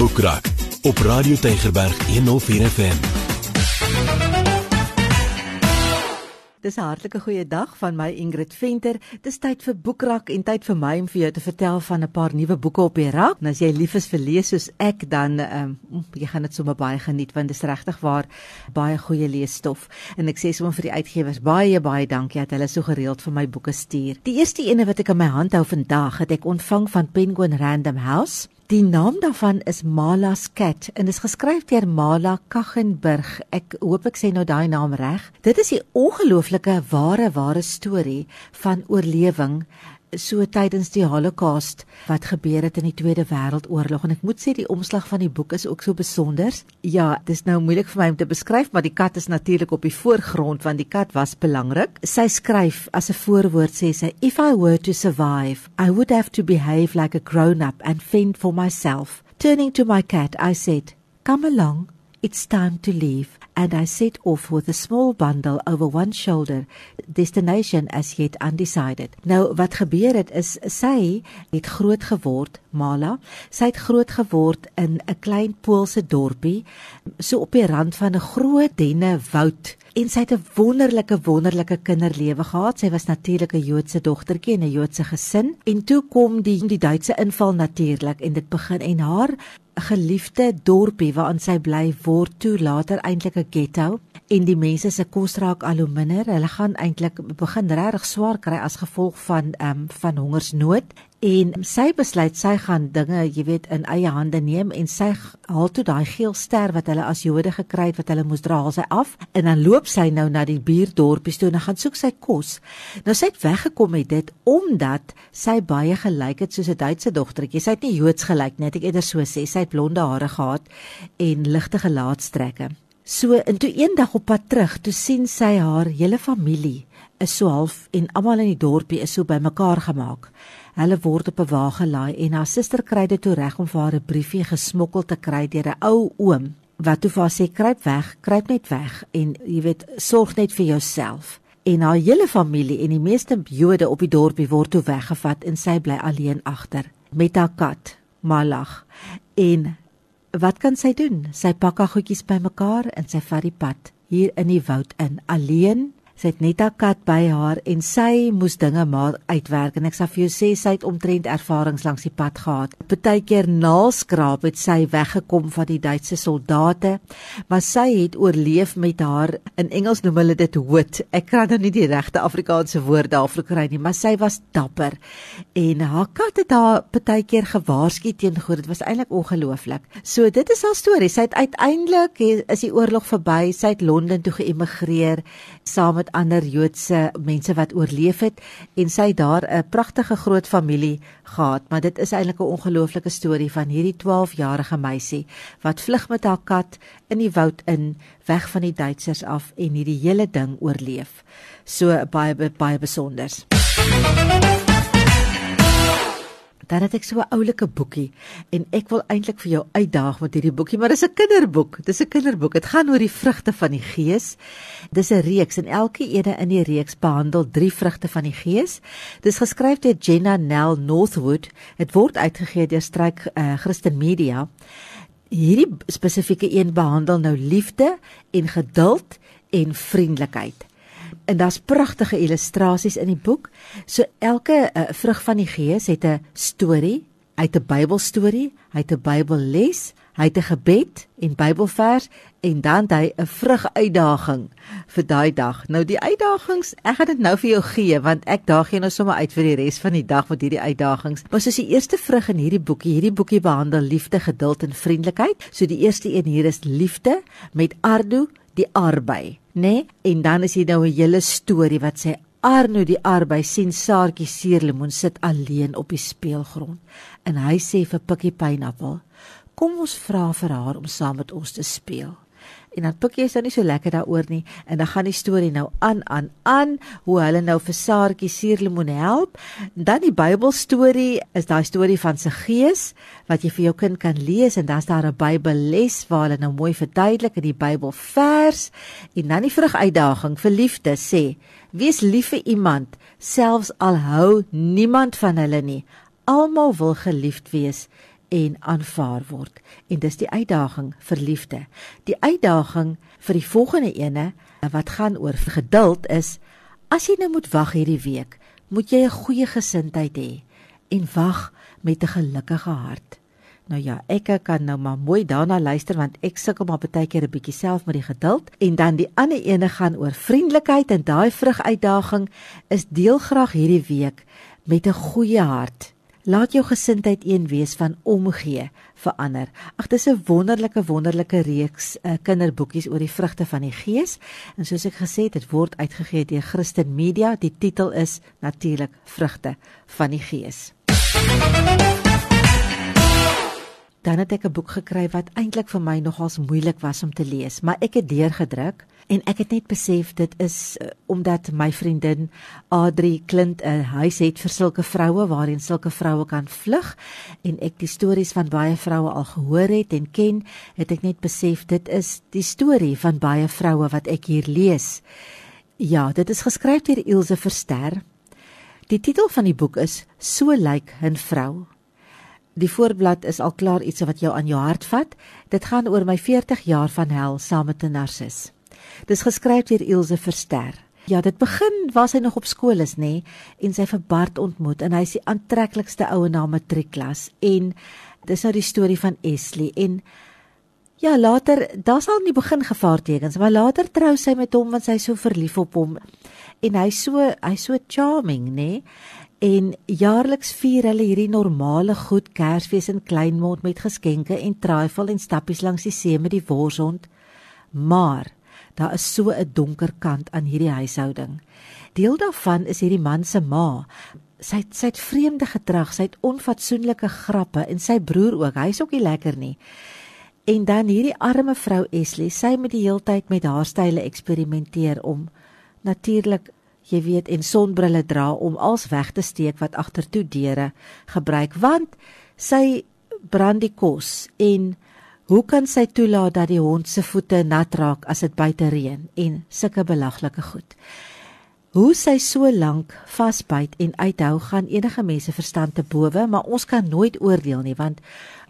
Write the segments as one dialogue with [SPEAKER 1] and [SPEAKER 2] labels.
[SPEAKER 1] Boekrak op Radio Tygerberg 104 FM.
[SPEAKER 2] Dis 'n hartlike goeie dag van my Ingrid Venter. Dis tyd vir boekrak en tyd vir my om vir jou te vertel van 'n paar nuwe boeke op die rak. En as jy lief is vir lees soos ek, dan ehm um, jy gaan dit sommer baie geniet want dis regtig waar baie goeie leesstof. En ek sê sommer vir die uitgewers baie baie dankie dat hulle so gereeld vir my boeke stuur. Die eerste ene wat ek in my hand hou vandag, het ek ontvang van Penguin Random House. Die naam daarvan is Mala's Cat en is geskryf deur Mala Kaggenburg. Ek hoop ek sê nou daai naam reg. Dit is 'n ongelooflike ware ware storie van oorlewing so tydens die Holocaust wat gebeur het in die Tweede Wêreldoorlog en ek moet sê die omslag van die boek is ook so besonder. Ja, dis nou moeilik vir my om te beskryf, maar die kat is natuurlik op die voorgrond want die kat was belangrik. Sy skryf as 'n voorwoord sê sy if I were to survive, I would have to behave like a grown-up and fend for myself. Turning to my cat, I said, "Come along. It's time to leave." and I set off with a small bundle over one shoulder, destination as yet undecided. Nou wat gebeur het is sy het groot geword, Mala. Sy het groot geword in 'n klein Poolse dorpie so op die rand van 'n groot dennewoud en sy het 'n wonderlike wonderlike kinderlewe gehad. Sy was natuurlik 'n Joodse dogtertjie in 'n Joodse gesin en toe kom die die Duitse inval natuurlik en dit begin en haar geliefde dorpie waarin sy bly word toe later eintlik 'n ghetto en die mense se kos raak al hoe minder. Hulle gaan eintlik begin regtig swaar kry as gevolg van ehm um, van hongersnood en sy besluit sy gaan dinge, jy weet, in eie hande neem en sy haal toe daai geel ster wat hulle as Jode gekry het wat hulle moes dra, haal sy af en dan loop sy nou na die buurdorpies toe en gaan soek sy kos. Nou sy het weggekom met dit omdat sy baie gelyk het soos 'n Duitse dogtertjie. Sy het nie Joods gelyk nie, ek eerder so sê. Sy het blonde hare gehad en ligte gelaatstrekke. So en toe eendag op pad terug, toe sien sy haar hele familie is so half en almal in die dorpie is so bymekaar gemaak. Hulle word op 'n wa gelaai en haar suster kry dit toe reg om vir haar 'n briefie gesmokkel te kry deur 'n ou oom wat toe vir haar sê kruip weg, kruip net weg en jy weet sorg net vir jouself. En haar hele familie en die meeste Jode op die dorpie word toe weggevat en sy bly alleen agter met haar kat, Malach. En wat kan sy doen? Sy pak haar goedjies bymekaar en sy vat die pad hier in die woud in alleen Sy het net 'n kat by haar en sy moes dinge maar uitwerk en ek sê vir jou sê sy het omtrent ervarings langs die pad gehad. Partykeer naalskraap het sy weggekom van die Duitse soldate, maar sy het oorleef met haar in Engels noem hulle dit hoed. Ek kan nou nie die regte Afrikaanse woord daarvoor kry nie, maar sy was dapper. En haar kat het haar partykeer gewaarsku teen goed. Dit was eintlik ongelooflik. So dit is haar storie. Sy het uiteindelik is die oorlog verby. Sy het Londen toe geëmigreer saam met ander Joodse mense wat oorleef het en sy daar 'n pragtige groot familie gehad, maar dit is eintlik 'n ongelooflike storie van hierdie 12-jarige meisie wat vlug met haar kat in die woud in weg van die Duitsers af en hierdie hele ding oorleef. So baie baie besonders dan het ek so 'n oulike boekie en ek wil eintlik vir jou uitdaag met hierdie boekie, maar dis 'n kinderboek. Dis 'n kinderboek. Dit gaan oor die vrugte van die Gees. Dis 'n reeks en elke ene in die reeks behandel drie vrugte van die Gees. Dis geskryf deur Jenna Nell Northwood. Dit word uitgegee deur Struik uh, Christen Media. Hierdie spesifieke een behandel nou liefde en geduld en vriendelikheid en daar's pragtige illustrasies in die boek. So elke uh, vrug van die Gees het 'n storie, hy het 'n Bybelstorie, hy het 'n Bybelles, hy het 'n gebed en Bybelvers en dan hy 'n vrug uitdaging vir daai dag. Nou die uitdagings, ek gaan dit nou vir jou gee want ek daag jou nou sommer uit vir die res van die dag met hierdie uitdagings. Maar soos die eerste vrug in hierdie boekie, hierdie boekie behandel liefde, geduld en vriendelikheid. So die eerste een hier is liefde met ardu die arbei, nê? Nee? En dan is hier nou 'n hele storie wat sê Arno die arbei sien Saartjie Seerlemoen sit alleen op die speelgrond en hy sê vir Pikkie Pineappel: "Kom ons vra vir haar om saam met ons te speel." En dan Pikkie is nou nie so lekker daaroor nie en dan gaan die storie nou aan aan aan hoe hulle nou vir Saartjie Suurlemoen help. Dan die Bybelstorie is daai storie van se gees wat jy vir jou kind kan lees en dan's daar 'n Bybelles waar hulle nou mooi verduidelik in die Bybelvers en dan die vruguitdaging vir liefde sê: Wees lief vir iemand selfs al hou niemand van hulle nie. Almal wil geliefd wees en aanvaar word. En dis die uitdaging vir liefde. Die uitdaging vir die volgende ene wat gaan oor geduld is as jy nou moet wag hierdie week, moet jy 'n goeie gesindheid hê en wag met 'n gelukkige hart. Nou ja, ek kan nou maar mooi daarna luister want ek sukkel maar baie keer 'n bietjie self met die geduld en dan die ander ene gaan oor vriendelikheid en daai vrug uitdaging is deel graag hierdie week met 'n goeie hart. Laat jou gesindheid een wees van omgee vir ander. Ag dis 'n wonderlike wonderlike reeks uh, kinderboekies oor die vrugte van die Gees. En soos ek gesê het, dit word uitgegee deur Christen Media. Die titel is natuurlik Vrugte van die Gees. Dan het ek 'n boek gekry wat eintlik vir my nogals moeilik was om te lees, maar ek het deurgedruk en ek het net besef dit is uh, omdat my vriendin Adri Klint 'n uh, huis het vir sulke vroue waarin sulke vroue kan vlug en ek die stories van baie vroue al gehoor het en ken, het ek net besef dit is die storie van baie vroue wat ek hier lees. Ja, dit is geskryf deur Ilse Verster. Die titel van die boek is So lyk 'n vrou. Die voorblad is al klaar iets wat jou aan jou hart vat. Dit gaan oor my 40 jaar van hel saam met 'n narcis. Dis geskryf deur Ilse Verster. Ja, dit begin waar sy nog op skool is, nê, nee, en sy vir Bart ontmoet en hy is die aantreklikste ou in haar matriekklas en dis nou die storie van Esli en ja, later, daar's al in die begin gevaartekens, maar later trou sy met hom want sy is so verlief op hom en hy so hy so charming, nê? Nee? En jaarliks vier hulle hierdie normale goed Kersfees in Kleinmond met geskenke en traaifel en stappies langs die see met die worshond. Maar daar is so 'n donker kant aan hierdie huishouding. Deel daarvan is hierdie man se ma. Sy sy het vreemde gedrag, sy het onfatsoenlike grappe en sy broer ook. Hy's ook nie lekker nie. En dan hierdie arme vrou Eslie, sy moet die heeltyd met haar style eksperimenteer om natuurlik jy weet en sonbrille dra om als weg te steek wat agtertoe deure gebruik want sy brand die kos en hoe kan sy toelaat dat die hond se voete nat raak as dit buite reën en sulke belaglike goed? Hoe sy so lank vasbyt en uithou gaan enige mense verstand te bowe maar ons kan nooit oordeel nie want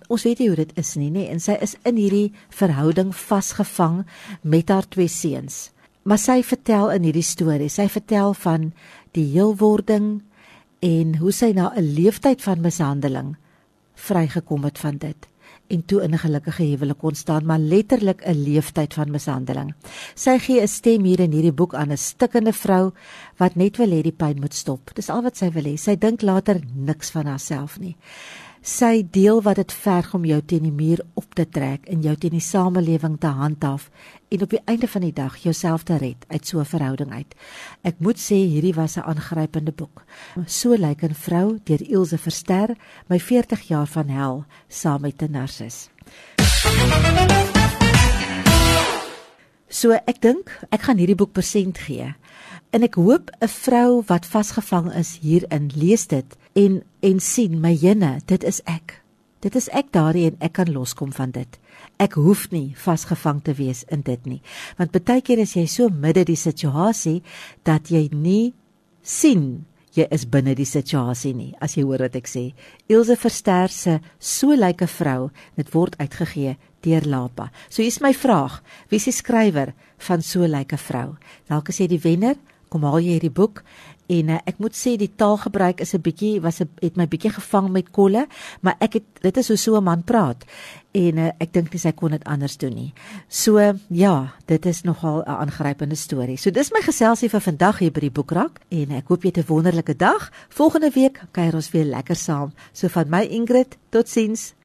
[SPEAKER 2] ons weet nie hoe dit is nie nê? En sy is in hierdie verhouding vasgevang met haar twee seuns. Maar sy vertel in hierdie storie, sy vertel van die heelwording en hoe sy na 'n leeftyd van mishandeling vrygekom het van dit en toe in 'n gelukkige huwelik kon staan, maar letterlik 'n leeftyd van mishandeling. Sy gee 'n stem hier in hierdie boek aan 'n stikkende vrou wat net wil hê die pyn moet stop. Dis al wat sy wil hê. Sy dink later niks van haarself nie sy deel wat dit verg om jou teen die muur op te trek en jou teen die samelewing te handhaaf en op die einde van die dag jouself te red uit so 'n verhouding uit. Ek moet sê hierdie was 'n aangrypende boek. So lyk 'n vrou deur Ilse Verster, my 40 jaar van hel saam met 'n narcis. So ek dink ek gaan hierdie boek persent gee. En ek hoop 'n vrou wat vasgevang is hierin lees dit en en sien my jene, dit is ek. Dit is ek daardie en ek kan loskom van dit. Ek hoef nie vasgevang te wees in dit nie. Want baie keer is jy so midde die situasie dat jy nie sien jy is binne die situasie nie. As jy hoor wat ek sê. Ilse Verster se so lyke vrou, dit word uitgegee deur Lapa. So hier's my vraag, wie is die skrywer van so lyke vrou? Dalk is jy die wenner kom haal jy hierdie boek en uh, ek moet sê die taalgebruik is 'n bietjie was 'n het my bietjie gevang met kolle maar ek het dit is hoe so 'n man praat en uh, ek dink nie sy kon dit anders doen nie. So ja, dit is nogal 'n aangrypende storie. So dis my geselsie vir vandag hier by die boekrak en ek hoop jy het 'n wonderlike dag. Volgende week kuier ons weer lekker saam. So van my Ingrid, totsiens.